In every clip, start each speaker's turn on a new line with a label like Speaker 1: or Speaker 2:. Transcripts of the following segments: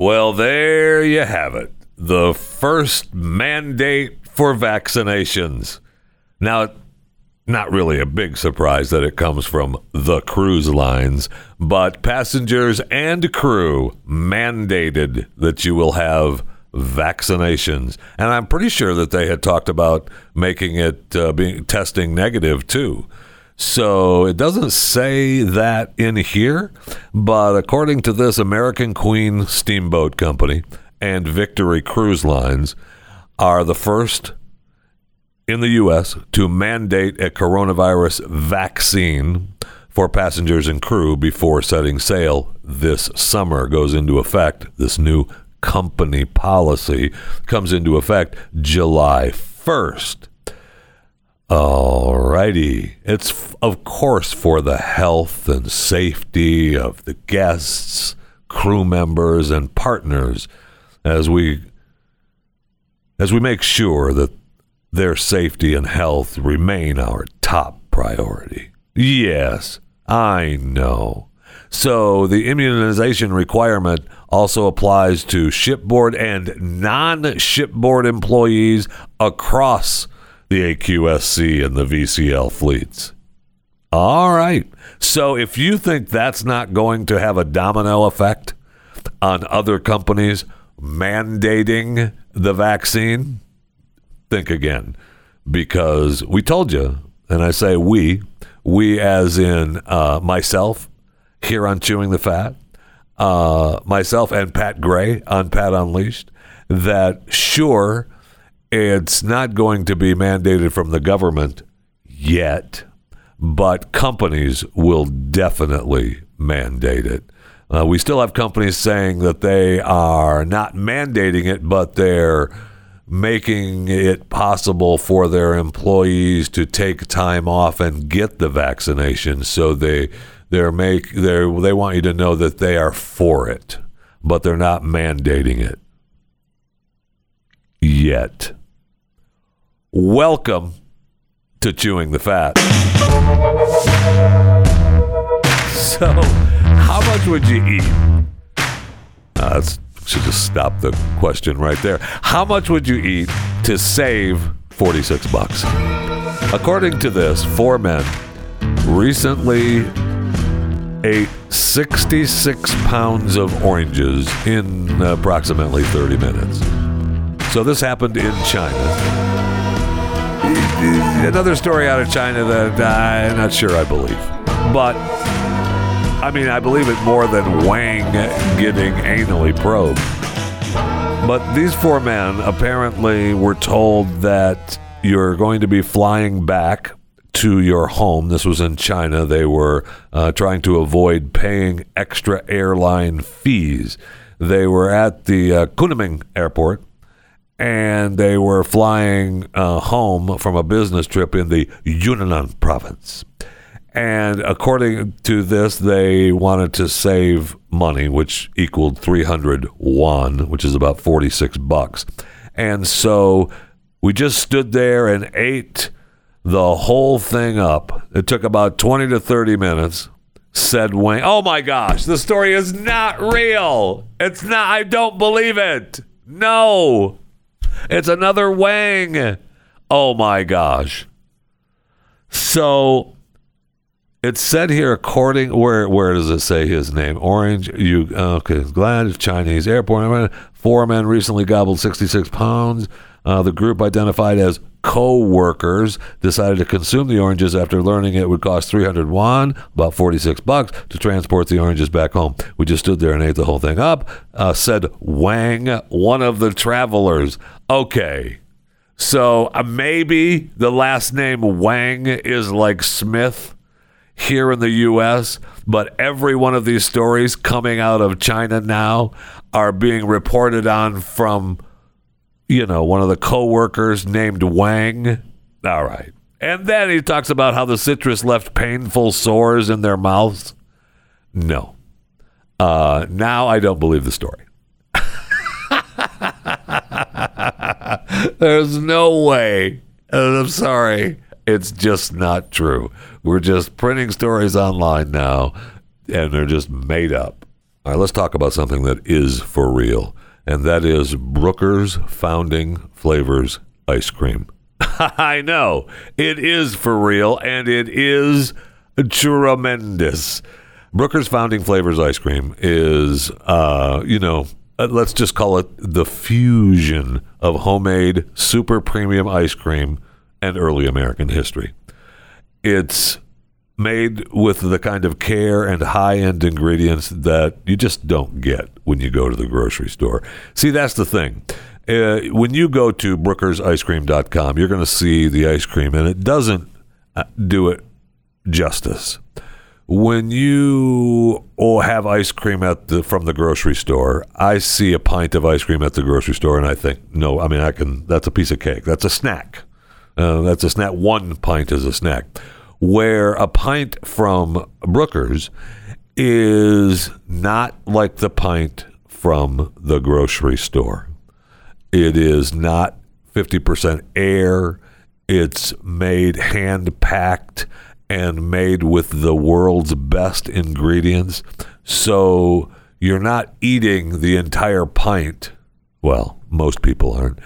Speaker 1: Well, there you have it. The first mandate for vaccinations. Now, not really a big surprise that it comes from the cruise lines, but passengers and crew mandated that you will have vaccinations. And I'm pretty sure that they had talked about making it uh, being testing negative too. So it doesn't say that in here, but according to this American Queen Steamboat Company and Victory Cruise Lines are the first in the U.S. to mandate a coronavirus vaccine for passengers and crew before setting sail this summer goes into effect. This new company policy comes into effect July 1st. Alrighty. It's, of course, for the health and safety of the guests, crew members, and partners as we as we make sure that their safety and health remain our top priority. Yes, I know. So the immunization requirement also applies to shipboard and non shipboard employees across the AQSC and the VCL fleets. All right. So if you think that's not going to have a domino effect on other companies mandating the vaccine, think again because we told you, and I say we, we as in uh, myself here on Chewing the Fat, uh, myself and Pat Gray on Pat Unleashed, that sure, it's not going to be mandated from the government yet, but companies will definitely mandate it. Uh, we still have companies saying that they are not mandating it, but they're making it possible for their employees to take time off and get the vaccination. So they they're make they they want you to know that they are for it, but they're not mandating it yet. Welcome to chewing the fat. So, how much would you eat? Uh, should just stop the question right there. How much would you eat to save 46 bucks? According to this, four men recently ate 66 pounds of oranges in approximately 30 minutes. So this happened in China. Another story out of China that I'm not sure I believe. But I mean, I believe it more than Wang getting anally probed. But these four men apparently were told that you're going to be flying back to your home. This was in China. They were uh, trying to avoid paying extra airline fees. They were at the uh, Kunming airport and they were flying uh, home from a business trip in the Yunnan province. And according to this, they wanted to save money, which equaled 300 won, which is about 46 bucks. And so we just stood there and ate the whole thing up. It took about 20 to 30 minutes. Said Wang, Oh my gosh, the story is not real. It's not, I don't believe it. No, it's another Wang. Oh my gosh. So it said here, according where where does it say his name? Orange. You okay? Glad Chinese airport. Four men recently gobbled 66 pounds. Uh, the group identified as co-workers decided to consume the oranges after learning it would cost 300 won, about 46 bucks, to transport the oranges back home. We just stood there and ate the whole thing up. Uh, said Wang, one of the travelers. Okay. So uh, maybe the last name Wang is like Smith here in the U.S., but every one of these stories coming out of China now are being reported on from, you know, one of the co-workers named Wang. All right. And then he talks about how the citrus left painful sores in their mouths. No. Uh, now I don't believe the story. There's no way. And I'm sorry. It's just not true. We're just printing stories online now, and they're just made up. All right, let's talk about something that is for real, and that is Brooker's Founding Flavors ice cream. I know it is for real, and it is tremendous. Brooker's Founding Flavors ice cream is, uh, you know, uh, let's just call it the fusion of homemade super premium ice cream and early American history. It's made with the kind of care and high end ingredients that you just don't get when you go to the grocery store. See, that's the thing. Uh, when you go to brookersicecream.com, you're going to see the ice cream, and it doesn't uh, do it justice. When you oh, have ice cream at the from the grocery store, I see a pint of ice cream at the grocery store, and I think, no, I mean, I can. That's a piece of cake. That's a snack. Uh, that's a snack. One pint is a snack. Where a pint from Brooker's is not like the pint from the grocery store. It is not 50% air. It's made hand packed and made with the world's best ingredients. So you're not eating the entire pint. Well, most people aren't.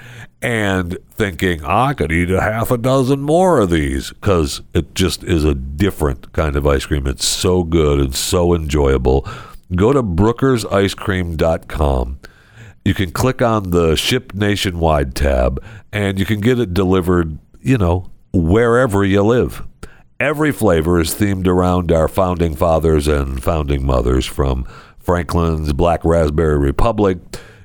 Speaker 1: And thinking, ah, I could eat a half a dozen more of these because it just is a different kind of ice cream. It's so good and so enjoyable. Go to brookersicecream.com. You can click on the Ship Nationwide tab and you can get it delivered, you know, wherever you live. Every flavor is themed around our founding fathers and founding mothers, from Franklin's Black Raspberry Republic,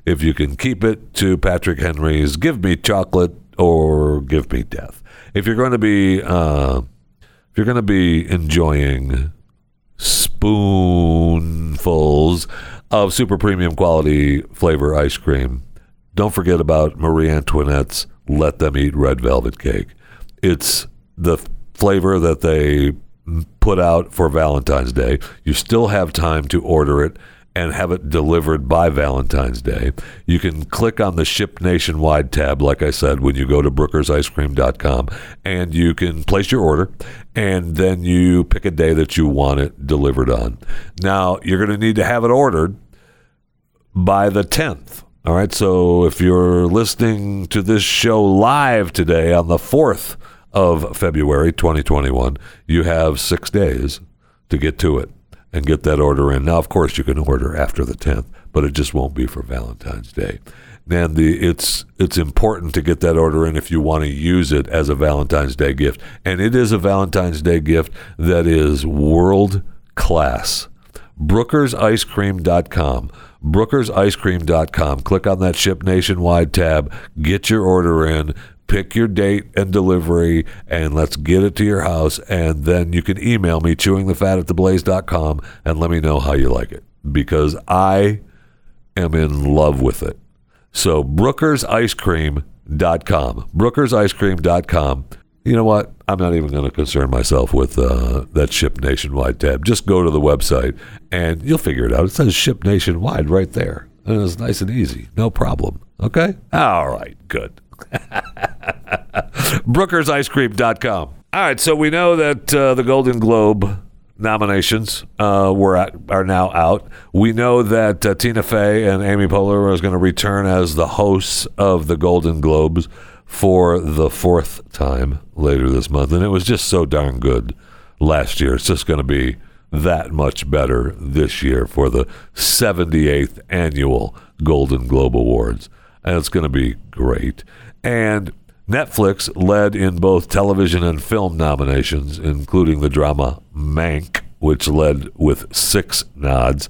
Speaker 1: if you can keep it, to Patrick Henry's Give Me Chocolate or Give Me Death. If you're going to be, uh, if you're going to be enjoying spoonfuls of super premium quality flavor ice cream, don't forget about Marie Antoinette's Let Them Eat Red Velvet Cake. It's the flavor that they put out for Valentine's Day. You still have time to order it and have it delivered by Valentine's Day. You can click on the Ship Nationwide tab, like I said, when you go to brookersicecream.com, and you can place your order, and then you pick a day that you want it delivered on. Now, you're going to need to have it ordered by the 10th. All right, so if you're listening to this show live today on the 4th, of February 2021, you have six days to get to it and get that order in. Now, of course, you can order after the 10th, but it just won't be for Valentine's Day. And the it's it's important to get that order in if you want to use it as a Valentine's Day gift. And it is a Valentine's Day gift that is world class. BrookersIceCream.com. BrookersIceCream.com. Click on that Ship Nationwide tab. Get your order in pick your date and delivery and let's get it to your house and then you can email me chewingthefat at and let me know how you like it because i am in love with it. So brookersicecream.com brookersicecream.com you know what? I'm not even going to concern myself with uh, that ship nationwide tab. Just go to the website and you'll figure it out. It says ship nationwide right there and it's nice and easy. No problem. Okay? All right. Good BrookersIceCream.com. All right, so we know that uh, the Golden Globe nominations uh, were at, are now out. We know that uh, Tina Fey and Amy Poehler are going to return as the hosts of the Golden Globes for the fourth time later this month, and it was just so darn good last year. It's just going to be that much better this year for the 78th annual Golden Globe Awards, and it's going to be great. And Netflix led in both television and film nominations, including the drama Mank, which led with six nods.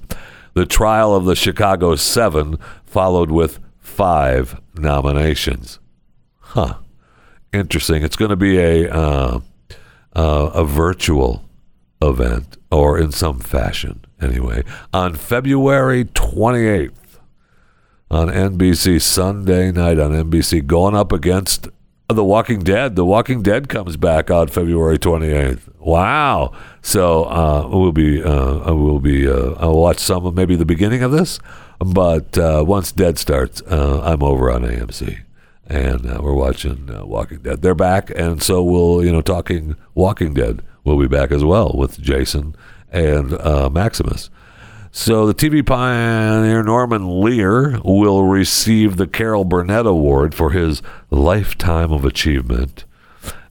Speaker 1: The Trial of the Chicago Seven followed with five nominations. Huh. Interesting. It's going to be a uh, uh, a virtual event, or in some fashion, anyway, on February 28th on NBC Sunday night on NBC, going up against The Walking Dead. The Walking Dead comes back on February 28th. Wow! So uh, we'll be, uh, we'll be, uh, I'll watch some of maybe the beginning of this, but uh, once Dead starts, uh, I'm over on AMC. And uh, we're watching Walking Dead. They're back, and so we'll, you know, talking Walking Dead. We'll be back as well with Jason and Maximus. So the TV pioneer Norman Lear will receive the Carol Burnett Award for his lifetime of achievement.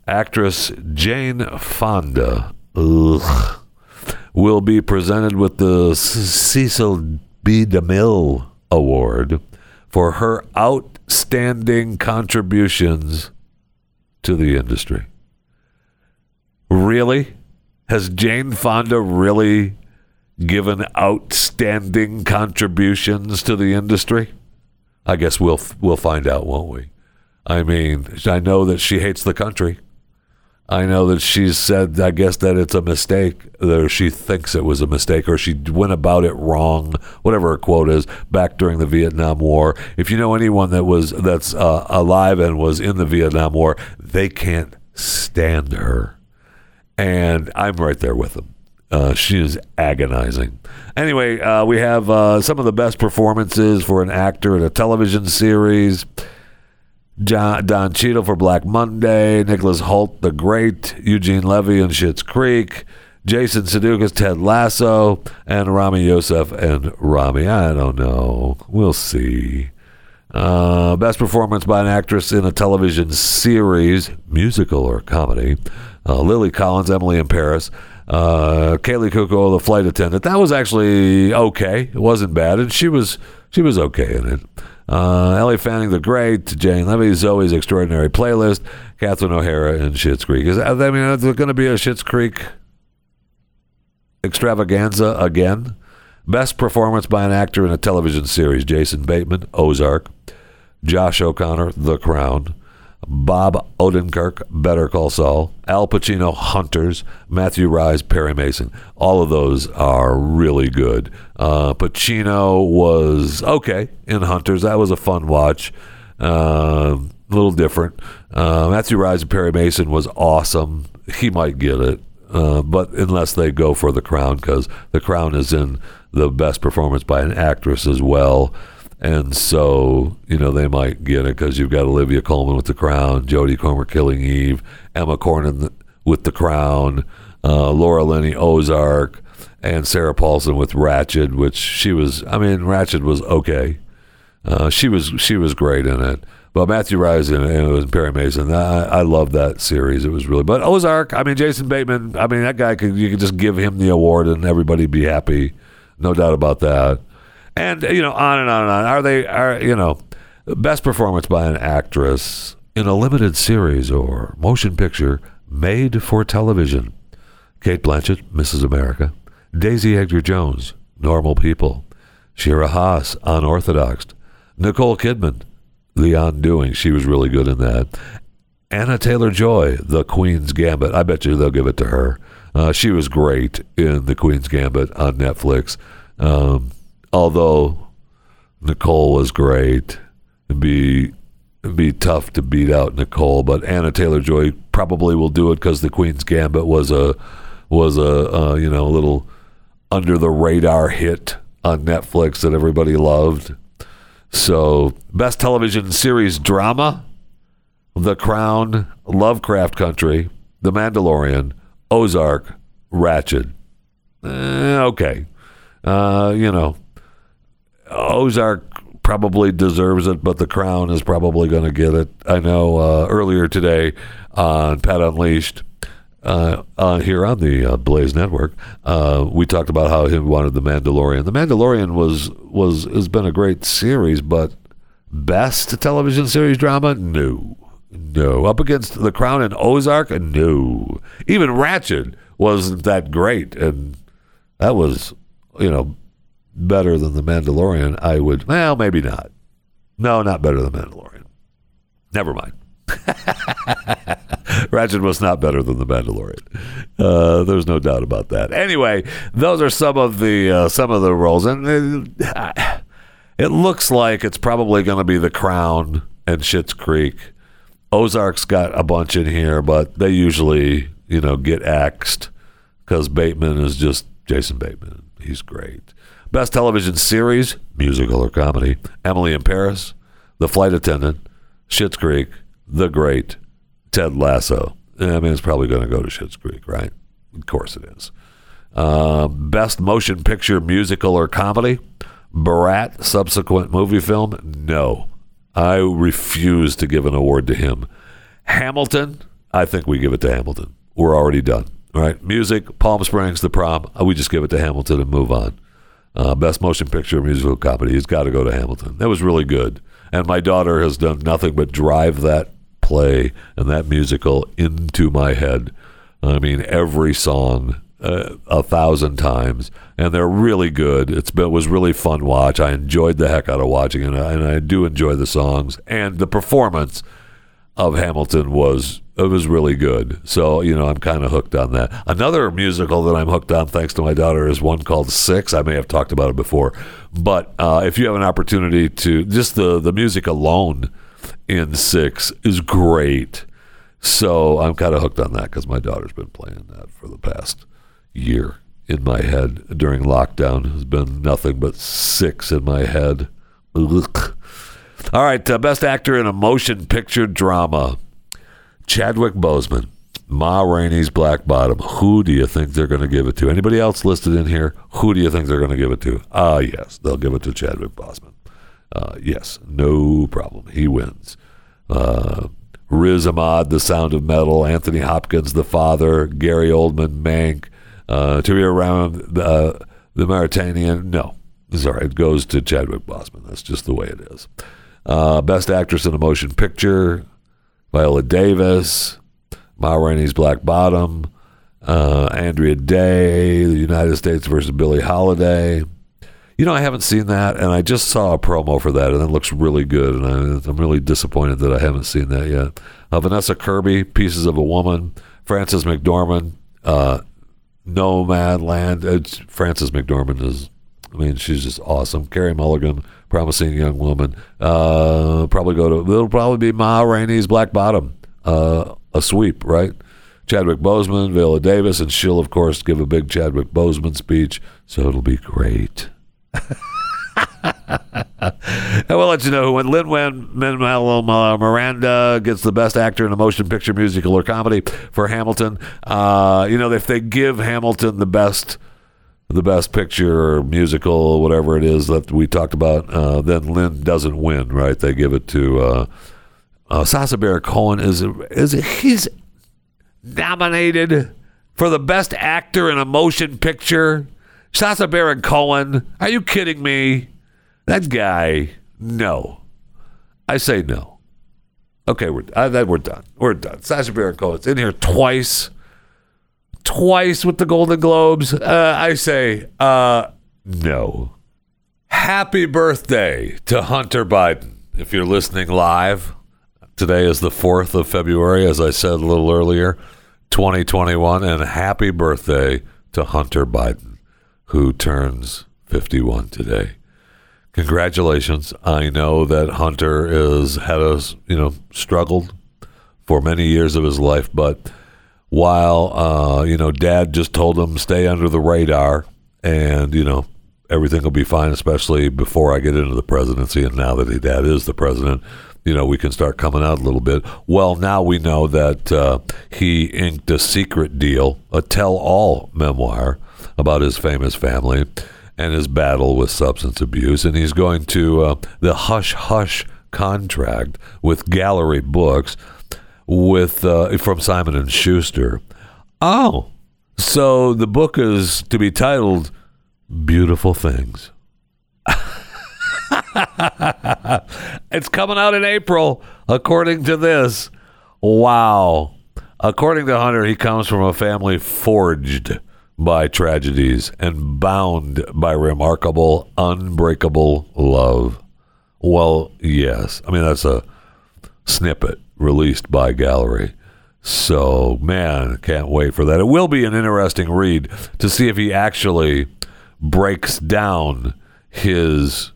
Speaker 1: Actress Jane Fonda ugh, will be presented with the Cecil B. DeMille Award for her outstanding contributions to the industry. Really? Has Jane Fonda really given outstanding contributions to the industry? I guess we'll we'll find out, won't we? I mean, I know that she hates the country. I know that she said, I guess, that it's a mistake, or she thinks it was a mistake, or she went about it wrong, whatever her quote is, back during the Vietnam War. If you know anyone that was that's uh, alive and was in the Vietnam War, they can't stand her, and I'm right there with them. Uh, she is agonizing. Anyway, uh, we have uh, some of the best performances for an actor in a television series. John, Don Cheadle for Black Monday, Nicholas Hoult the Great, Eugene Levy in Schitt's Creek, Jason Sudeikis, Ted Lasso, and Ramy Youssef and Ramy. I don't know. We'll see. Uh, best performance by an actress in a television series, musical or comedy. Uh, Lily Collins, Emily in Paris. Uh, Kaley Cuoco, the flight attendant. That was actually okay. It wasn't bad, and she was she was okay in it. Uh, Ellie Fanning the Great, Jane Levy, Zoey's Extraordinary Playlist, Catherine O'Hara, and Schitt's Creek. Is I mean, is going to be a Schitt's Creek extravaganza again? Best performance by an actor in a television series: Jason Bateman, Ozark, Josh O'Connor, The Crown, Bob Odenkirk, Better Call Saul, Al Pacino, Hunters, Matthew Rhys, Perry Mason. All of those are really good. Uh, Pacino was okay in Hunters. That was a fun watch. Uh, a little different. Uh, Matthew Rhys and Perry Mason was awesome. He might get it. Uh, but unless they go for the crown, because the crown is in the best performance by an actress as well. And so, you know, they might get it because you've got Olivia Colman with The Crown, Jodie Comer Killing Eve, Emma Corrin with The Crown, uh, Laura Linney Ozark, and Sarah Paulson with Ratched, which she was. I mean, Ratched was okay. Uh, she was she was great in it. But Matthew Rhys and it was Perry Mason. I, I love that series. It was really. But Ozark. I mean, Jason Bateman. I mean, that guy could you could just give him the award and everybody be happy. No doubt about that and you know on and on and on. Are they are you know best performance by an actress in a limited series or motion picture made for television? Cate Blanchett, Mrs. America, Daisy Edgar Jones, Normal People, Shira Haas, Unorthodox, Nicole Kidman, The Undoing. She was really good in that. anna Taylor Joy, The Queen's Gambit. I bet you they'll give it to her. Uh, she was great in The Queen's Gambit on Netflix. Um, although Nicole was great, it'd be it'd be tough to beat out Nicole. But Anna Taylor Joy probably will do it because The Queen's Gambit was a was a uh, you know a little under the radar hit on Netflix that everybody loved. So, best television series drama: The Crown, Lovecraft Country, The Mandalorian, Ozark, Ratched. Eh, okay, uh, you know, Ozark probably deserves it, but The Crown is probably going to get it. I know uh, earlier today on Pat Unleashed, uh, uh, here on the uh, Blaze Network, uh, we talked about how he wanted The Mandalorian. The Mandalorian was was has been a great series, but best television series drama, no, no. Up against The Crown and Ozark, no. Even Ratched wasn't that great, and that was you know better than The Mandalorian, I would, well, maybe not. No, not better than Mandalorian. Never mind. Ratched was not better than the Mandalorian. Uh, there's no doubt about that. Anyway, those are some of the uh, some of the roles, and it, it looks like it's probably going to be The Crown and Schitt's Creek. Ozark's got a bunch in here, but they usually, you know, get axed because Bateman is just Jason Bateman. He's great. Best television series, musical or comedy: Emily in Paris, The Flight Attendant, Schitt's Creek, The Great, Ted Lasso. I mean, it's probably going to go to Schitt's Creek, right? Of course it is. Uh, best motion picture, musical, or comedy? Borat, subsequent movie film? No. I refuse to give an award to him. Hamilton? I think we give it to Hamilton. We're already done. All right. Music, Palm Springs, The Prom. We just give it to Hamilton and move on. Uh, best motion picture, musical comedy. He's got to go to Hamilton. That was really good. And my daughter has done nothing but drive that play and that musical into my head. I mean, every song uh, a thousand times, and they're really good. It's been, it was really fun watch. I enjoyed the heck out of watching it, and I do enjoy the songs and the performance of Hamilton was it was really good. So you know, I'm kind of hooked on that. Another musical that I'm hooked on, thanks to my daughter, is one called Six. I may have talked about it before, but uh, if you have an opportunity to, just the the music alone in Six is great. So I'm kind of hooked on that because my daughter's been playing that for the past year in my head during lockdown. Has been nothing but Six in my head. Ugh. All right, uh, best actor in a motion picture drama. Chadwick Boseman, Ma Rainey's Black Bottom. Who do you think they're going to give it to? Anybody else listed in here? Who do you think they're going to give it to? Ah, uh, yes, they'll give it to Chadwick Boseman. Uh, yes, no problem. He wins. Uh, Riz Ahmed, The Sound of Metal, Anthony Hopkins, The Father, Gary Oldman, Mank, uh, to be around the, the Mauritanian. No, sorry, it goes to Chadwick Boseman. That's just the way it is. Uh, Best Actress in a Motion Picture, Viola Davis, Ma Rainey's Black Bottom, uh, Andra Day, The United States versus Billie Holiday. You know, I haven't seen that, and I just saw a promo for that, and it looks really good, and I, am really disappointed that I haven't seen that yet. Uh, Vanessa Kirby, Pieces of a Woman, Frances McDormand, uh, Nomadland. It's, Frances McDormand is, I mean, she's just awesome. Carey Mulligan, promising young woman. Uh, probably go to, it'll probably be Ma Rainey's Black Bottom, uh, a sweep, right? Chadwick Boseman, Viola Davis, and she'll, of course, give a big Chadwick Boseman speech, so it'll be great. and we'll let you know when Lin-Manuel Miranda gets the best actor in a motion picture, musical, or comedy for Hamilton. Uh, you know, if they give Hamilton the best the best picture or musical, or whatever it is that we talked about, uh, then Lin doesn't win, right? They give it to uh, uh, Baron Cohen. Is is he's nominated for the best actor in a motion picture? Sacha Baron Cohen? Are you kidding me? That guy? No. I say no. Okay, we're uh, then we're done. We're done. Sacha Baron Cohen's in here twice twice with the Golden Globes? Uh, I say, uh, no. Happy birthday to Hunter Biden. If you're listening live, today is the 4th of February, as I said a little earlier, 2021. And happy birthday to Hunter Biden, who turns 51 today. Congratulations. I know that Hunter is had us, you know, struggled for many years of his life, but while uh, you know dad just told him stay under the radar and you know everything will be fine especially before i get into the presidency and now that dad is the president you know we can start coming out a little bit. Well now we know that uh, he inked a secret deal a tell-all memoir about his famous family and his battle with substance abuse and he's going to uh, the hush hush contract with gallery books with uh, from Simon and Schuster. Oh, so the book is to be titled "Beautiful Things." it's coming out in April, according to this. Wow. According to Hunter, he comes from a family forged by tragedies and bound by remarkable, unbreakable love. Well, yes. I mean, that's a snippet released by Gallery. So, man, can't wait for that. It will be an interesting read to see if he actually breaks down his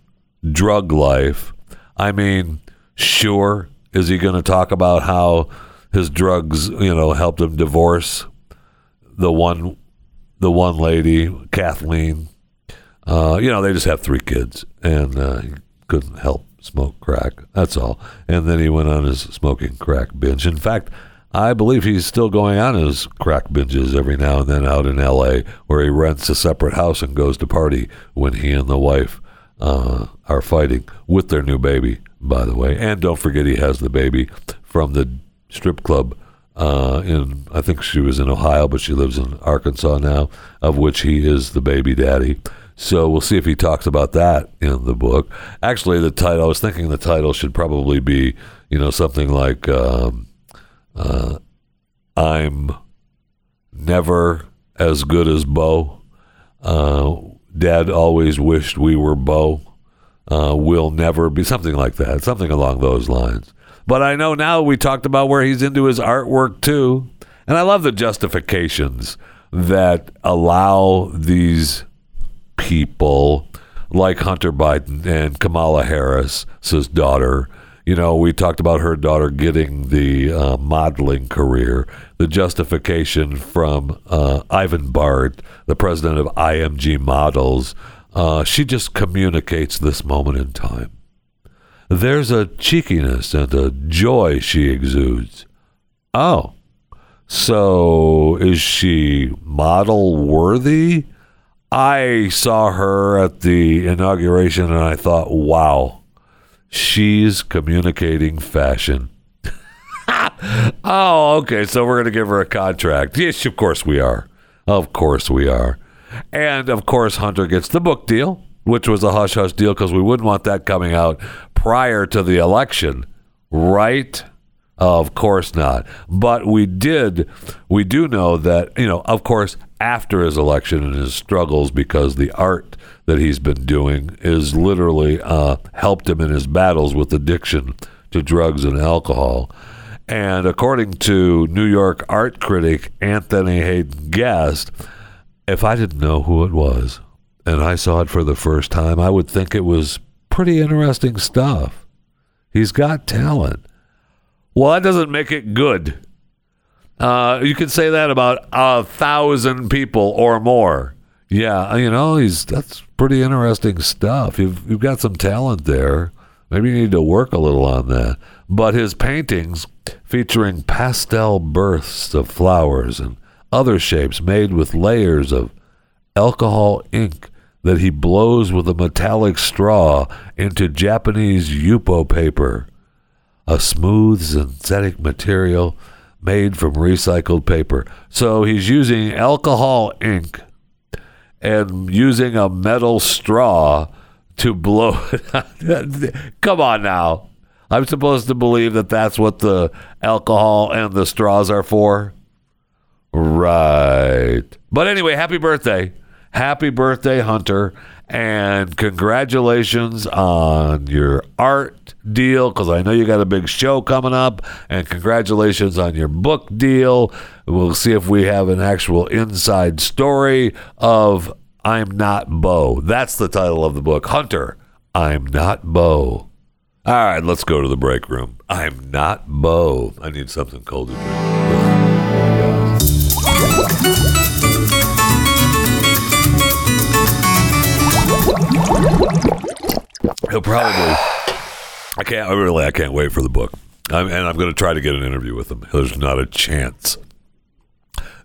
Speaker 1: drug life. I mean, sure, is he going to talk about how his drugs, you know, helped him divorce the one the one lady, Kathleen. Uh, you know, they just have three kids and uh, he couldn't help smoke crack. That's all. And then he went on his smoking crack binge. In fact, I believe he's still going on his crack binges every now and then out in L.A., where he rents a separate house and goes to party when he and the wife uh, are fighting with their new baby, by the way. And don't forget, he has the baby from the strip club uh, in, I think she was in Ohio, but she lives in Arkansas now, of which he is the baby daddy. So we'll see if he talks about that in the book. Actually, the title, I was thinking the title should probably be, you know, something like um, uh, I'm never as good as Bo. Uh, Dad always wished we were Bo. Uh, will never be something like that, something along those lines. But I know now we talked about where he's into his artwork too. And I love the justifications that allow these people like Hunter Biden and Kamala Harris, his daughter. You know, we talked about her daughter getting the uh, modeling career, the justification from uh, Ivan Bart, the president of IMG Models. Uh, she just communicates this moment in time. There's a cheekiness and a joy she exudes. Oh, so is she model worthy? I saw her at the inauguration and I thought, wow, she's communicating fashion. oh, okay. So we're going to give her a contract. Yes, of course we are. Of course we are. And of course, Hunter gets the book deal, which was a hush hush deal because we wouldn't want that coming out prior to the election, right? Of course not. But we did, we do know that, you know, of course, after his election and his struggles, because the art that he's been doing is literally uh, helped him in his battles with addiction to drugs and alcohol. And according to New York art critic Anthony Haden-Guest, if I didn't know who it was and I saw it for the first time, I would think it was pretty interesting stuff. He's got talent. Well, that doesn't make it good. Uh, you could say that about a thousand people or more. Yeah, you know, he's that's pretty interesting stuff. You've you've got some talent there. Maybe you need to work a little on that. But his paintings featuring pastel bursts of flowers and other shapes made with layers of alcohol ink that he blows with a metallic straw into Japanese Yupo paper a smooth synthetic material made from recycled paper. So he's using alcohol ink and using a metal straw to blow it. Come on now. I'm supposed to believe that that's what the alcohol and the straws are for? Right. But anyway, happy birthday. Happy birthday, Hunter and congratulations on your art deal because I know you got a big show coming up. And congratulations on your book deal. We'll see if we have an actual inside story of I'm Not Bo. That's the title of the book. Hunter, I'm Not Bo. All right, let's go to the break room. I'm not Bo. I need something cold to drink. He'll probably. I can't. I really. I can't wait for the book. I'm, and I'm going to try to get an interview with him. There's not a chance.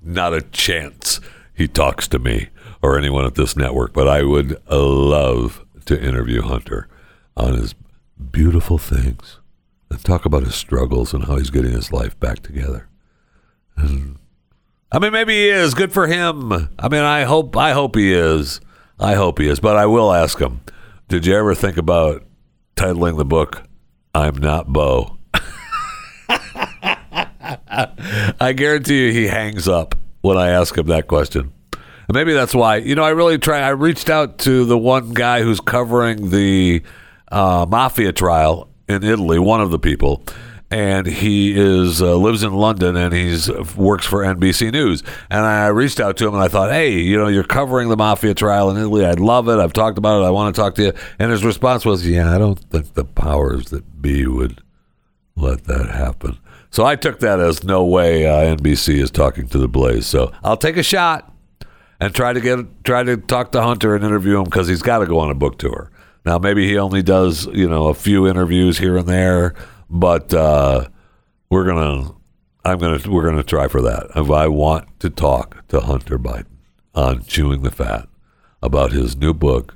Speaker 1: Not a chance he talks to me or anyone at this network. But I would love to interview Hunter on his beautiful things and talk about his struggles and how he's getting his life back together. And I mean, maybe he is. Good for him. I mean, I hope. I hope he is. I hope he is. But I will ask him did you ever think about titling the book "I'm Not Bo"? I guarantee you, he hangs up when I ask him that question. And maybe that's why. You know, I really try. I reached out to the one guy who's covering the uh, mafia trial in Italy. One of the people and he is uh, lives in London and he's works for NBC News. And I reached out to him and I thought, hey, you know, you're covering the mafia trial in Italy. I'd love it. I've talked about it. I want to talk to you. And his response was, yeah, I don't think the powers that be would let that happen. So I took that as no way uh, NBC is talking to the Blaze. So I'll take a shot and try to get try to talk to Hunter and interview him because he's got to go on a book tour. Now maybe he only does you know a few interviews here and there but uh, we're gonna I'm gonna we're gonna try for that. If I want to talk to Hunter Biden on chewing the fat about his new book,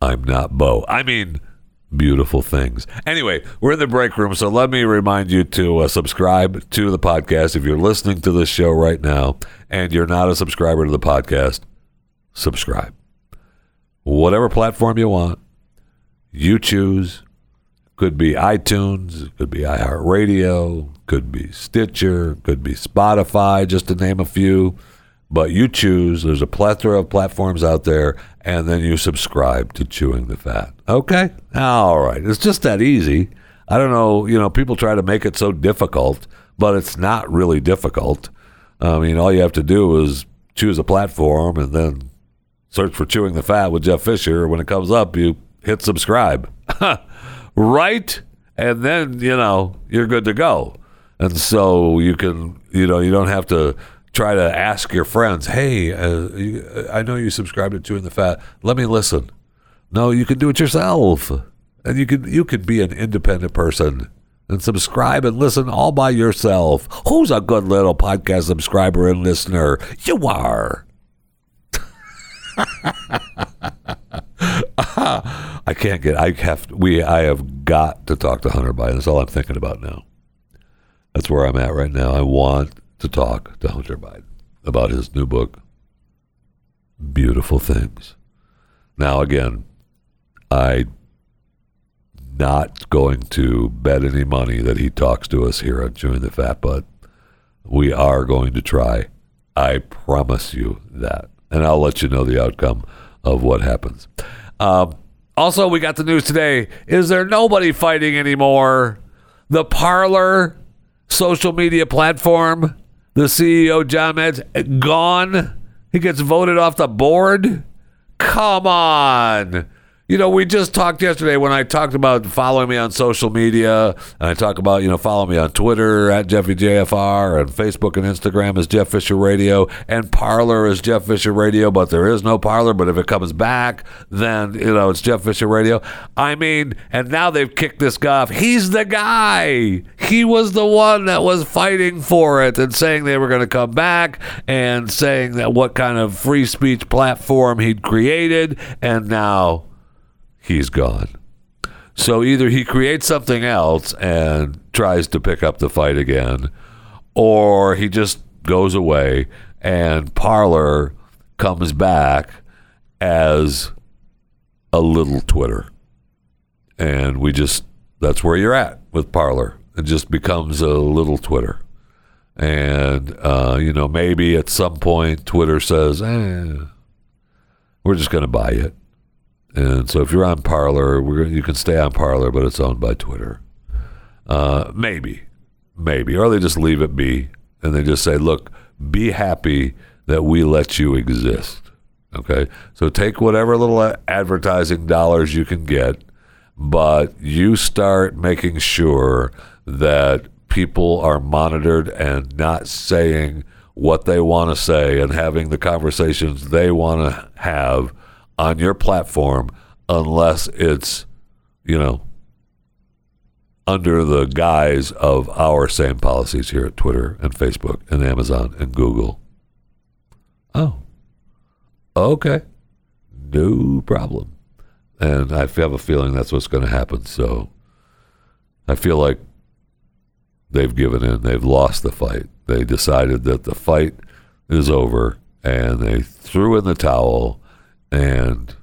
Speaker 1: I'm not Bo. I mean, beautiful things. Anyway, we're in the break room, so let me remind you to uh, subscribe to the podcast. If you're listening to this show right now and you're not a subscriber to the podcast, subscribe. Whatever platform you want, you choose. Could be iTunes, could be iHeartRadio, could be Stitcher, could be Spotify, just to name a few. But you choose. There's a plethora of platforms out there, and then you subscribe to Chewing the Fat. Okay? All right. It's just that easy. I don't know. You know, people try to make it so difficult, but it's not really difficult. I mean, all you have to do is choose a platform and then search for Chewing the Fat with Jeff Fisher. When it comes up, you hit subscribe. right? And then, you know, you're good to go. And so you can, you know, you don't have to try to ask your friends, hey, uh, you, I know you subscribe to Chewing the Fat. Let me listen. No, you can do it yourself. And you can you can be an independent person and subscribe and listen all by yourself. Who's a good little podcast subscriber and listener? You are. I can't get. I have. We. I have got to talk to Hunter Biden. That's all I'm thinking about now. That's where I'm at right now. I want to talk to Hunter Biden about his new book, Beautiful Things. Now, again, I not going to bet any money that he talks to us here on Chewing the Fat, but we are going to try. I promise you that. And I'll let you know the outcome of what happens. Um, also, we got the news today. Is there nobody fighting anymore? The Parler social media platform, the CEO, John Matze, gone. He gets voted off the board. Come on. You know, we just talked yesterday when I talked about following me on social media, and I talk about, you know, follow me on Twitter at JeffyJFR, and Facebook and Instagram is Jeff Fisher Radio, and Parler is Jeff Fisher Radio, but there is no Parler. But if it comes back, then, you know, it's Jeff Fisher Radio. I mean, and now they've kicked this guy off. He's the guy. He was the one that was fighting for it and saying they were going to come back and saying that what kind of free speech platform he'd created, and now he's gone. So either he creates something else and tries to pick up the fight again, or he just goes away and Parler comes back as a little Twitter. And we just, that's where you're at with Parler. It just becomes a little Twitter. And, uh, you know, maybe at some point Twitter says, eh, we're just going to buy it. And so if you're on Parler, we're you can stay on Parler, but it's owned by Twitter. Uh, maybe, maybe, or they just leave it be and they just say, "Look, be happy that we let you exist." Okay, so take whatever little advertising dollars you can get, but you start making sure that people are monitored and not saying what they want to say and having the conversations they want to have on your platform unless it's, you know, under the guise of our same policies here at Twitter and Facebook and Amazon and Google. Oh, okay. No problem. And I have a feeling that's what's going to happen. So I feel like they've given in. They've lost the fight. They decided that the fight is over and they threw in the towel and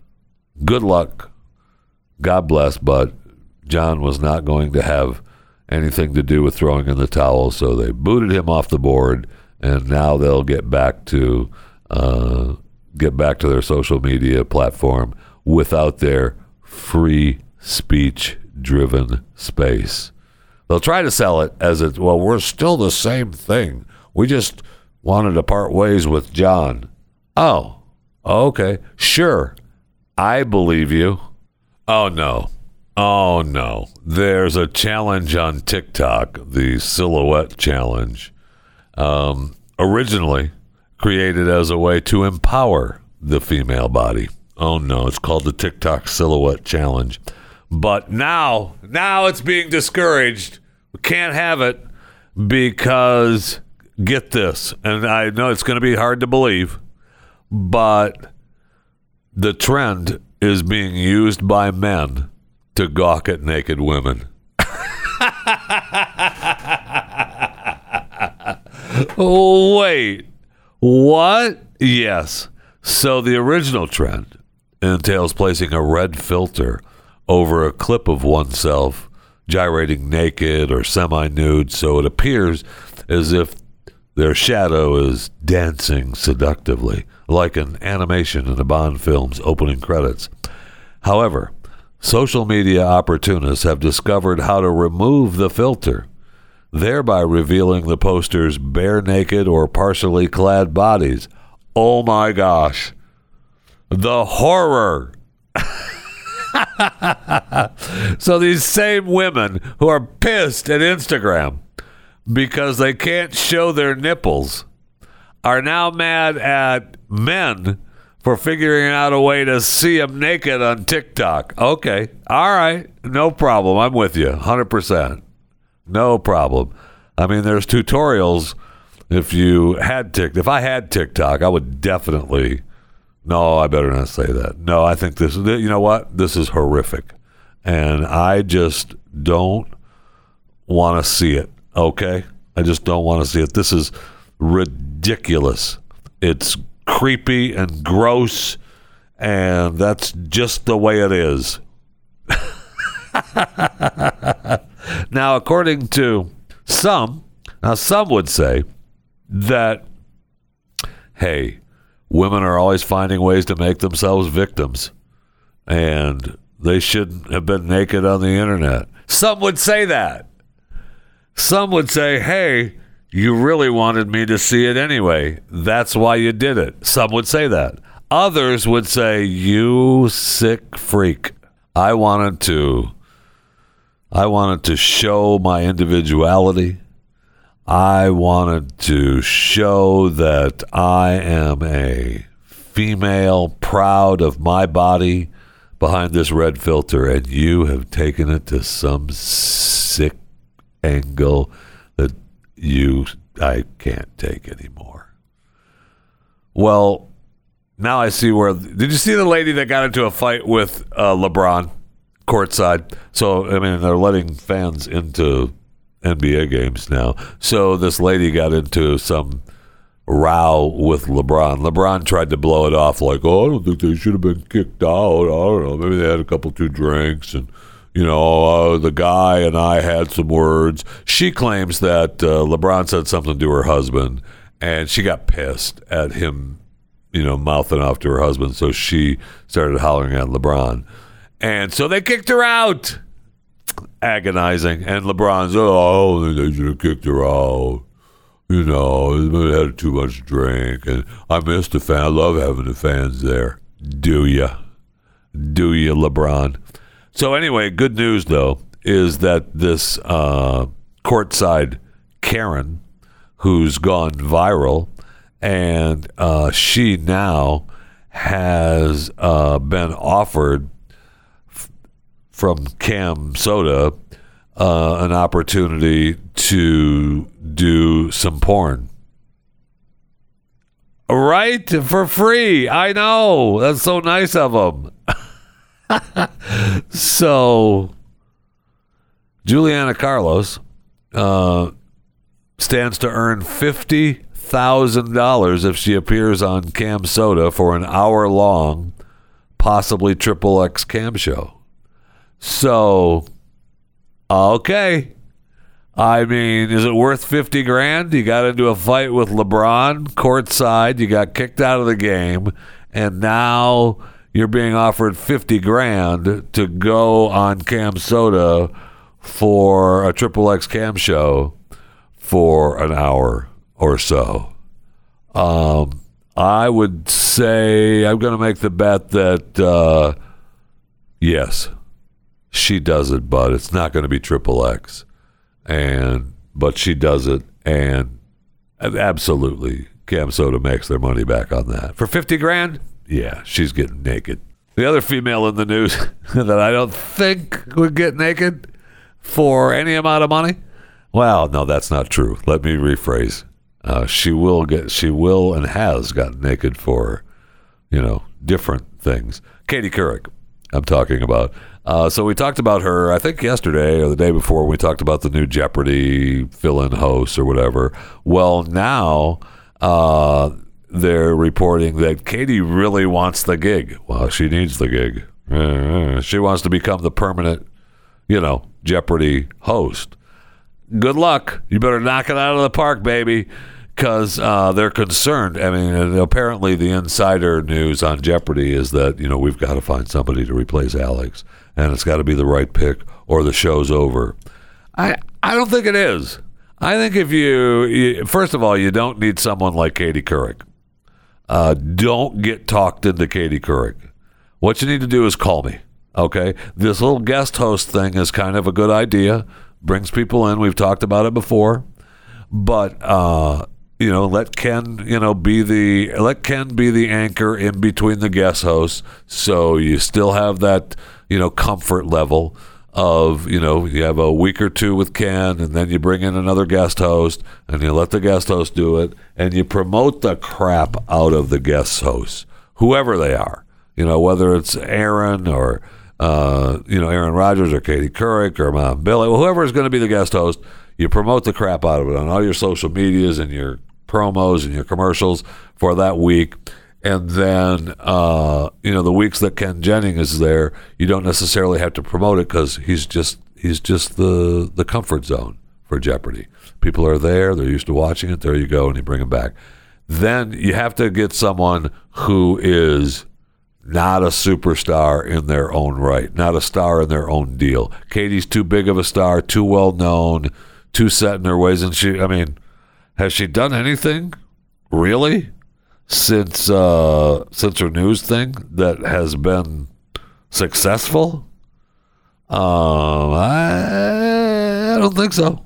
Speaker 1: good luck. God bless, but John was not going to have anything to do with throwing in the towel, so they booted him off the board, and now they'll get back to uh, get back to their social media platform without their free speech driven space. They'll try to sell it as it well. We're still the same thing. We just wanted to part ways with John. Oh, Okay, sure. I believe you. Oh, no. Oh, no. There's a challenge on TikTok, the Silhouette Challenge, um, originally created as a way to empower the female body. Oh, no. It's called the TikTok Silhouette Challenge. But now, now it's being discouraged. We can't have it. because get this, and I know it's going to be hard to believe, but the trend is being used by men to gawk at naked women. Wait, what? Yes. So the original trend entails placing a red filter over a clip of oneself gyrating naked or semi nude so it appears as if their shadow is dancing seductively, like an animation in a Bond film's opening credits. However, social media opportunists have discovered how to remove the filter, thereby revealing the poster's bare naked or partially clad bodies. Oh my gosh. The horror. so these same women who are pissed at Instagram because they can't show their nipples are now mad at men for figuring out a way to see them naked on TikTok. Okay. All right. No problem. I'm with you 100%. No problem. I mean, there's tutorials. If you had Tik, if I had TikTok, I would definitely. No, I better not say that. No, I think this is. You know what? This is horrific, and I just don't want to see it. Okay, I just don't want to see it. This is ridiculous. It's creepy and gross, and that's just the way it is. now, according to some, now some would say that, hey, women are always finding ways to make themselves victims, and they shouldn't have been naked on the internet. Some would say that. Some would say, hey, you really wanted me to see it anyway. That's why you did it. Some would say that. Others would say, you sick freak. I wanted to I wanted to show my individuality. I wanted to show that I am a female proud of my body behind this red filter and you have taken it to some sick angle you I can't take anymore. Well, now I see where. Did you see the lady that got into a fight with uh, LeBron courtside? So I mean, they're letting fans into NBA games now. So this lady got into some row with LeBron. LeBron tried to blow it off like, "Oh, I don't think they should have been kicked out. I don't know. Maybe they had a couple two drinks and." You know, uh, the guy and I had some words. She claims that uh, LeBron said something to her husband, and she got pissed at him, you know, mouthing off to her husband. So she started hollering at LeBron, and so they kicked her out. Agonizing, and LeBron's, oh, they should have kicked her out. You know, they had too much drink, and I miss the fan. I love having the fans there. Do you? Do you, LeBron? So anyway, good news though is that this uh, courtside Karen, who's gone viral, and uh, she now has uh, been offered f- from Cam Soda uh, an opportunity to do some porn. Right for free. I know. That's so nice of them. so Juliana Carlos uh, stands to earn fifty thousand dollars if she appears on Cam Soda for an hour long, possibly triple X Cam show. So, okay. I mean, is it worth 50 grand? You got into a fight with LeBron courtside, you got kicked out of the game, and now you're being offered 50 grand to go on Cam Soda for a Triple X Cam show for an hour or so. Um, I would say I'm going to make the bet that uh, yes, she does it, but it's not going to be Triple X, and but she does it, and absolutely, Cam Soda makes their money back on that for fifty grand. Yeah, she's getting naked. The other female in the news that I don't think would get naked for any amount of money Well, no, that's not true. Let me rephrase. Uh, she will get. She will and has gotten naked for, you know, different things. Katie Couric, I'm talking about. Uh, so we talked about her, I think yesterday or the day before. We talked about the new Jeopardy fill-in host or whatever. Well, now uh, they're reporting that Katie really wants the gig. Well, she needs the gig. Uh, she wants to become the permanent, you know, Jeopardy host. Good luck. You better knock it out of the park, baby because uh, they're concerned. I mean, apparently the insider news on Jeopardy is that you know we've got to find somebody to replace Alex, and it's got to be the right pick, or the show's over. I I don't think it is. I think if you, you first of all, you don't need someone like Katie Couric. Uh, don't get talked into Katie Couric. What you need to do is call me. Okay, this little guest host thing is kind of a good idea. Brings people in. We've talked about it before, but uh, you know, let Ken, you know, be the let Ken be the anchor in between the guest hosts, so you still have that, you know, comfort level of, you know, you have a week or two with Ken, and then you bring in another guest host, and you let the guest host do it, and you promote the crap out of the guest hosts, whoever they are, you know, whether it's Aaron or. Uh, you know, Aaron Rodgers or Katie Couric or Mayim Bialik, whoever is going to be the guest host, you promote the crap out of it on all your social medias and your promos and your commercials for that week. And then, uh, you know, the weeks that Ken Jennings is there, you don't necessarily have to promote it because he's just he's just the the comfort zone for Jeopardy. People are there; they're used to watching it. There you go, and you bring them back. Then you have to get someone who is not a superstar in their own right, not a star in their own deal. Katie's too big of a star, too well known, too set in her ways, and she. I mean, has she done anything really since uh, since her news thing that has been successful? Um, I, I don't think so.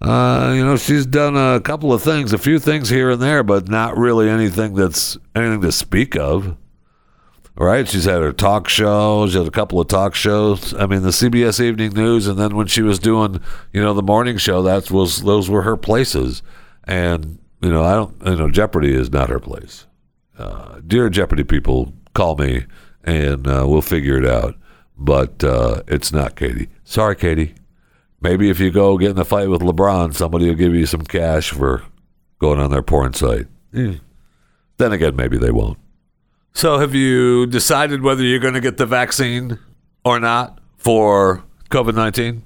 Speaker 1: Uh, you know, she's done a couple of things, a few things here and there, but not really anything that's anything to speak of. Right? She's had her talk show. She had a couple of talk shows. I mean, the CBS Evening News, and then when she was doing, you know, the morning show, that was those were her places. And you know, I don't. You know, Jeopardy is not her place. Uh, dear Jeopardy people, call me and uh, we'll figure it out. But uh, it's not Katie. Sorry, Katie. Maybe if you go get in a fight with LeBron, somebody will give you some cash for going on their porn site. Mm. Then again, maybe they won't. So, have you decided whether you're going to get the vaccine or not for COVID nineteen?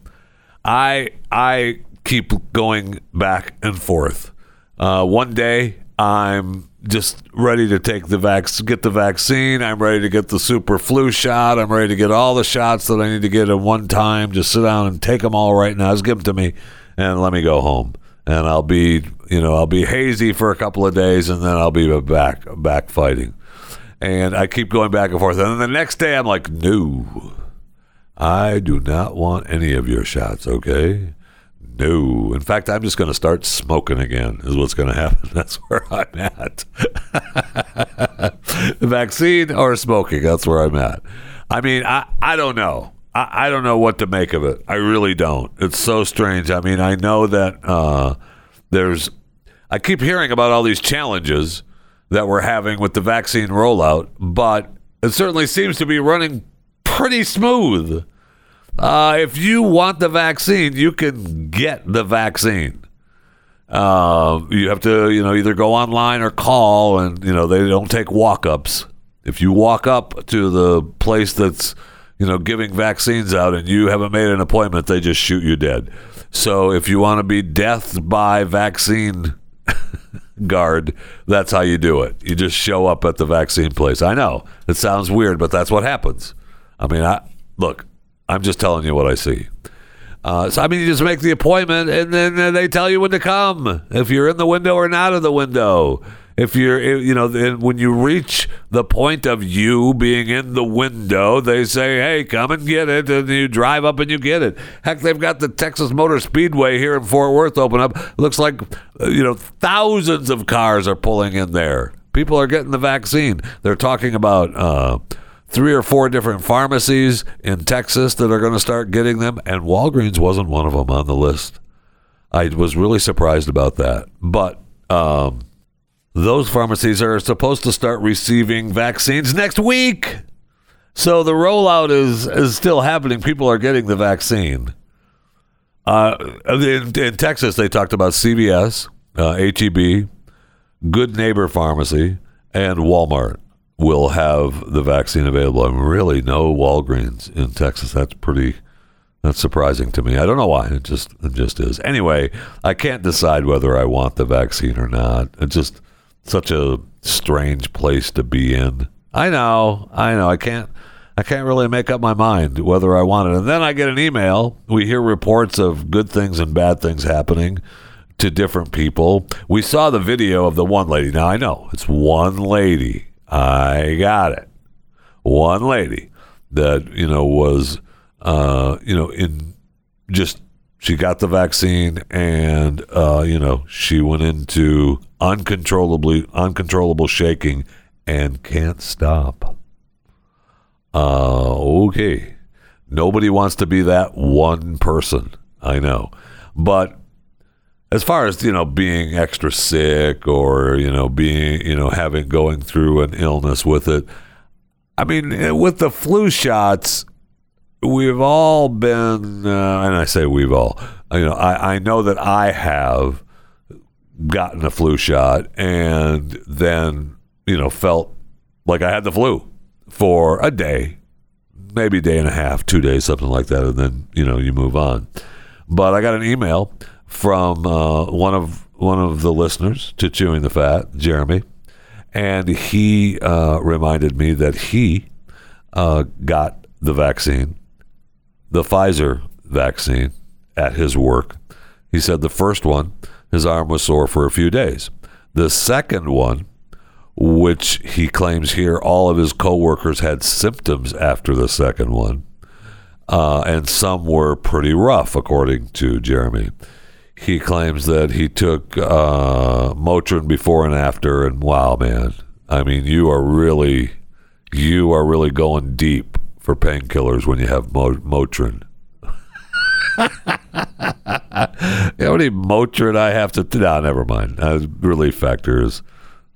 Speaker 1: I I keep going back and forth. Uh, one day I'm just ready to take the vac- get the vaccine. I'm ready to get the super flu shot. I'm ready to get all the shots that I need to get at one time. Just sit down and take them all right now. Just give them to me and let me go home. And I'll be, you know, I'll be hazy for a couple of days, and then I'll be back back fighting. And I keep going back and forth. And then the next day, I'm like, no, I do not want any of your shots, okay? No. In fact, I'm just going to start smoking again, is what's going to happen. That's where I'm at. vaccine or smoking, that's where I'm at. I mean, I, I don't know. I, I don't know what to make of it. I really don't. It's so strange. I mean, I know that uh, there's, I keep hearing about all these challenges that we're having with the vaccine rollout, but it certainly seems to be running pretty smooth. Uh, if you want the vaccine, you can get the vaccine. Uh, you have to, you know, either go online or call, and you know they don't take walk-ups. If you walk up to the place that's, you know, giving vaccines out, and you haven't made an appointment, they just shoot you dead. So if you want to be death by vaccine guard, that's how you do it. You just show up at the vaccine place. I know it sounds weird, but that's what happens. I mean, I look. I'm just telling you what I see. Uh, so I mean, you just make the appointment, and then they tell you when to come. If you're in the window or not in the window. If you're, you know, when you reach the point of you being in the window, they say, "Hey, come and get it," and you drive up and you get it. Heck, they've got the Texas Motor Speedway here in Fort Worth open up. Looks like, you know, thousands of cars are pulling in there. People are getting the vaccine. They're talking about. Uh, three or four different pharmacies in Texas that are going to start getting them, and Walgreens wasn't one of them on the list. I was really surprised about that. But um, those pharmacies are supposed to start receiving vaccines next week. So the rollout is, is still happening. People are getting the vaccine. Uh, in, in Texas, they talked about CVS, uh, HEB, Good Neighbor Pharmacy, and Walmart will have the vaccine available. And really, no Walgreens in Texas. That's pretty. That's surprising to me. I don't know why. It just it just is. Anyway, I can't decide whether I want the vaccine or not. It's just such a strange place to be in. I know. I know. I can't. I can't really make up my mind whether I want it. And then I get an email. We hear reports of good things and bad things happening to different people. We saw the video of the one lady. Now I know it's one lady. I got it. One lady that, you know, was uh, you know, in just she got the vaccine and uh, you know, she went into uncontrollably uncontrollable shaking and can't stop. Uh, okay. Nobody wants to be that one person. I know. But as far as, you know, being extra sick or, you know, being, you know, having going through an illness with it, I mean, with the flu shots, we've all been, uh, and I say we've all, you know, I, I know that I have gotten a flu shot and then, you know, felt like I had the flu for a day, maybe day and a half, two days, something like that, and then you know you move on. But I got an email from uh, one of one of the listeners to Chewing the Fat, Jeremy, and he uh, reminded me that he uh, got the vaccine, the Pfizer vaccine, at his work. He said the first one, his arm was sore for a few days. The second one, which he claims here all of his coworkers had symptoms after the second one, uh, and some were pretty rough, according to Jeremy. He claims that he took uh, Motrin before and after, and wow, man, I mean, you are really, you are really going deep for painkillers when you have Mo- Motrin. how many Motrin I have to? No, never mind. Uh, relief factor is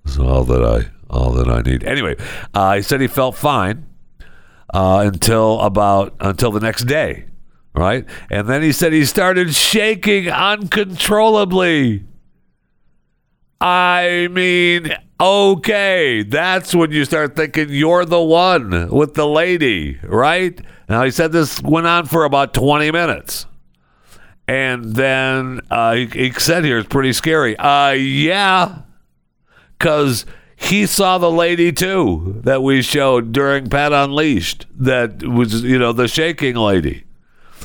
Speaker 1: is all that I all that I need. Anyway, uh, he said he felt fine uh, until about until the next day, right? And then he said he started shaking uncontrollably. I mean, okay, that's when you start thinking you're the one with the lady, right? Now he said this went on for about 20 minutes. And then uh, he, he said here it's pretty scary. Uh, yeah, because he saw the lady too that we showed during Pat Unleashed that was, you know, the shaking lady.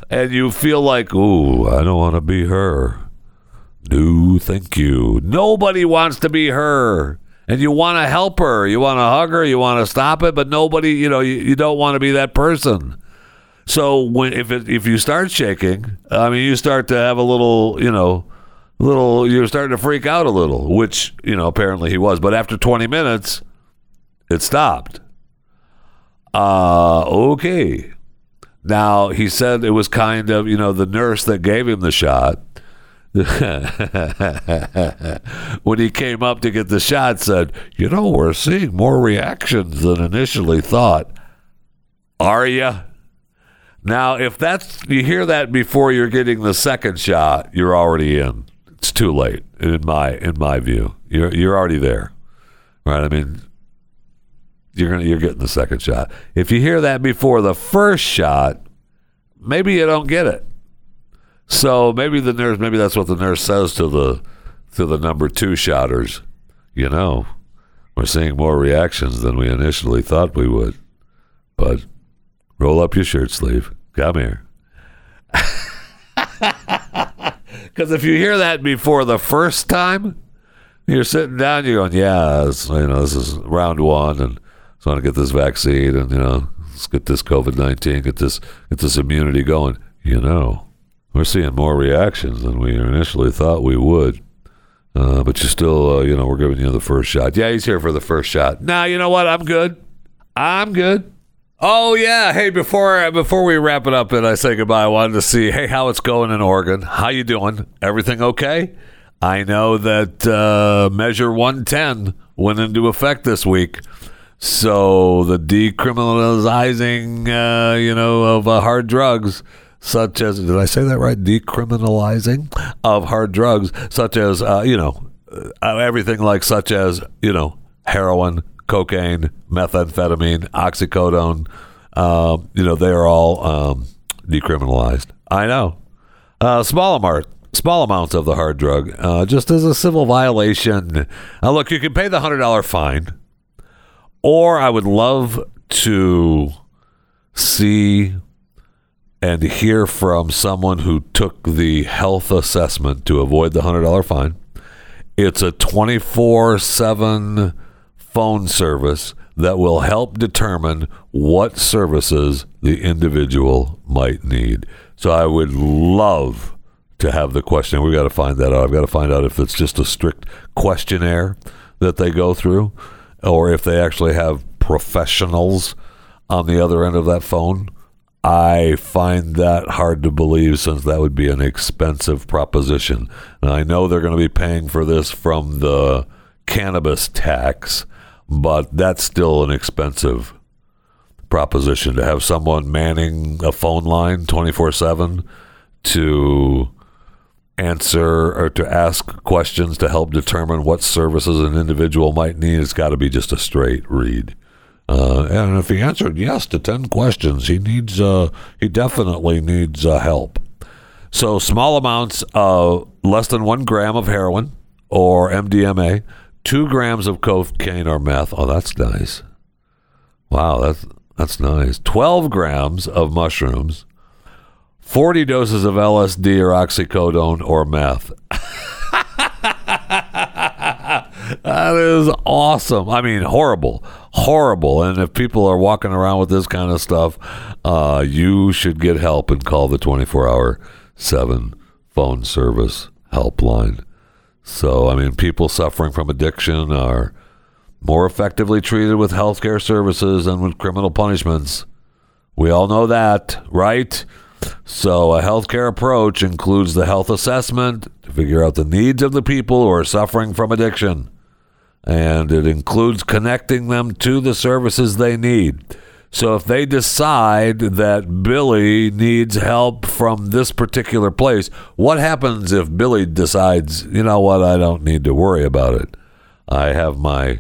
Speaker 1: And you feel like, ooh, I don't want to be her. No, thank you. Nobody wants to be her. And you want to help her. You want to hug her. You want to stop it. But nobody, you know, you, you don't want to be that person. So when if it, if you start shaking, I mean, you start to have a little, you know, little you're starting to freak out a little, which, you know, apparently he was. But after 20 minutes, it stopped. Uh, okay. Now, he said it was kind of, you know, the nurse that gave him the shot. when he came up to get the shot, said, You know, we're seeing more reactions than initially thought. Are you? Now, if that's you hear that before you're getting the second shot, you're already in. It's too late in my in my view. You're you're already there, right? I mean, you're gonna you're getting the second shot. If you hear that before the first shot, maybe you don't get it. So maybe the nurse, maybe that's what the nurse says to the to the number two shotters. You know, we're seeing more reactions than we initially thought we would, but Roll up your shirt sleeve. Come here. Because if you hear that before the first time, you're sitting down, you're going, yeah, you know, this is round one, and I want to get this vaccine, and you know, let's get this COVID nineteen, get this, get this immunity going. You know, we're seeing more reactions than we initially thought we would. Uh, but you still, uh, you know, we're giving you the first shot. Yeah, he's here for the first shot. Now, you know what? I'm good. I'm good. Oh yeah. Hey, before before we wrap it up and I say goodbye, I wanted to see hey how it's going in Oregon. How you doing? Everything okay? I know that uh, Measure 110 went into effect this week. So the decriminalizing, uh, you know, of uh, hard drugs, such as did I say that right? Decriminalizing of hard drugs, such as uh, you know, uh, everything like such as you know, heroin, cocaine, methamphetamine, oxycodone. Uh, you know, they are all um, decriminalized. I know. Uh, small amount, small amounts of the hard drug, uh, just as a civil violation. Look, you can pay the hundred dollar fine, or I would love to see and hear from someone who took the health assessment to avoid the hundred dollar fine. It's a twenty four seven phone service that will help determine what services the individual might need. So I would love to have the question. We've got to find that out. I've got to find out if it's just a strict questionnaire that they go through or if they actually have professionals on the other end of that phone. I find that hard to believe since that would be an expensive proposition. And I know they're going to be paying for this from the cannabis tax but that's still an expensive proposition to have someone manning a phone line 24/7 to answer or to ask questions to help determine what services an individual might need it's got to be just a straight read uh, and if he answered yes to 10 questions he needs uh, he definitely needs uh, help so small amounts of less than one gram of heroin or mdma two grams of cocaine or meth. Oh, that's nice. Wow, that's that's nice. Twelve grams of mushrooms, forty doses of LSD or oxycodone or meth. that is awesome. I mean, horrible, horrible. And if people are walking around with this kind of stuff, uh, you should get help and call the twenty-four hour seven phone service helpline. So, I mean, people suffering from addiction are more effectively treated with healthcare services than with criminal punishments. We all know that, right? So, a healthcare approach includes the health assessment to figure out the needs of the people who are suffering from addiction. And it includes connecting them to the services they need. So if they decide that Billy needs help from this particular place, what happens if Billy decides, you know what, I don't need to worry about it? I have my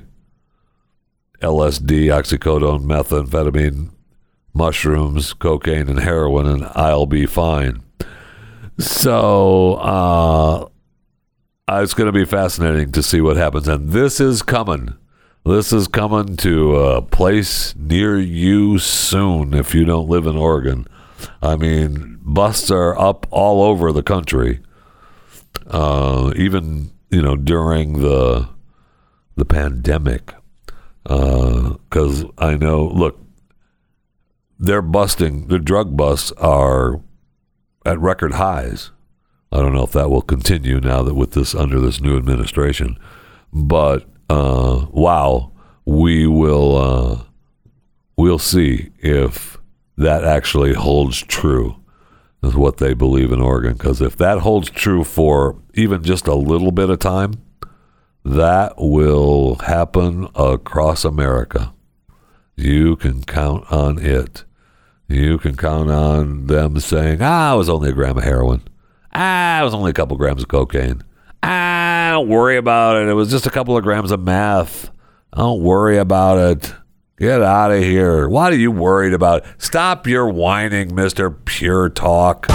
Speaker 1: LSD, oxycodone, methamphetamine, mushrooms, cocaine, and heroin, and I'll be fine. So uh, it's going to be fascinating to see what happens. And this is coming. This is coming to a place near you soon if you don't live in Oregon. I mean, busts are up all over the country. Uh, even you know during the the pandemic, because uh, I know. Look, they're busting. The drug busts are at record highs. I don't know if that will continue now that with this under this new administration, but uh, wow, we will uh, we'll see if that actually holds true is what they believe in Oregon. Because if that holds true for even just a little bit of time, that will happen across America. You can count on it. You can count on them saying, ah, it was only a gram of heroin. Ah, it was only a couple grams of cocaine. Ah, don't worry about it. It was just a couple of grams of meth. Don't worry about it. Get out of here. What are you worried about? Stop your whining, Mr. Pure Talk.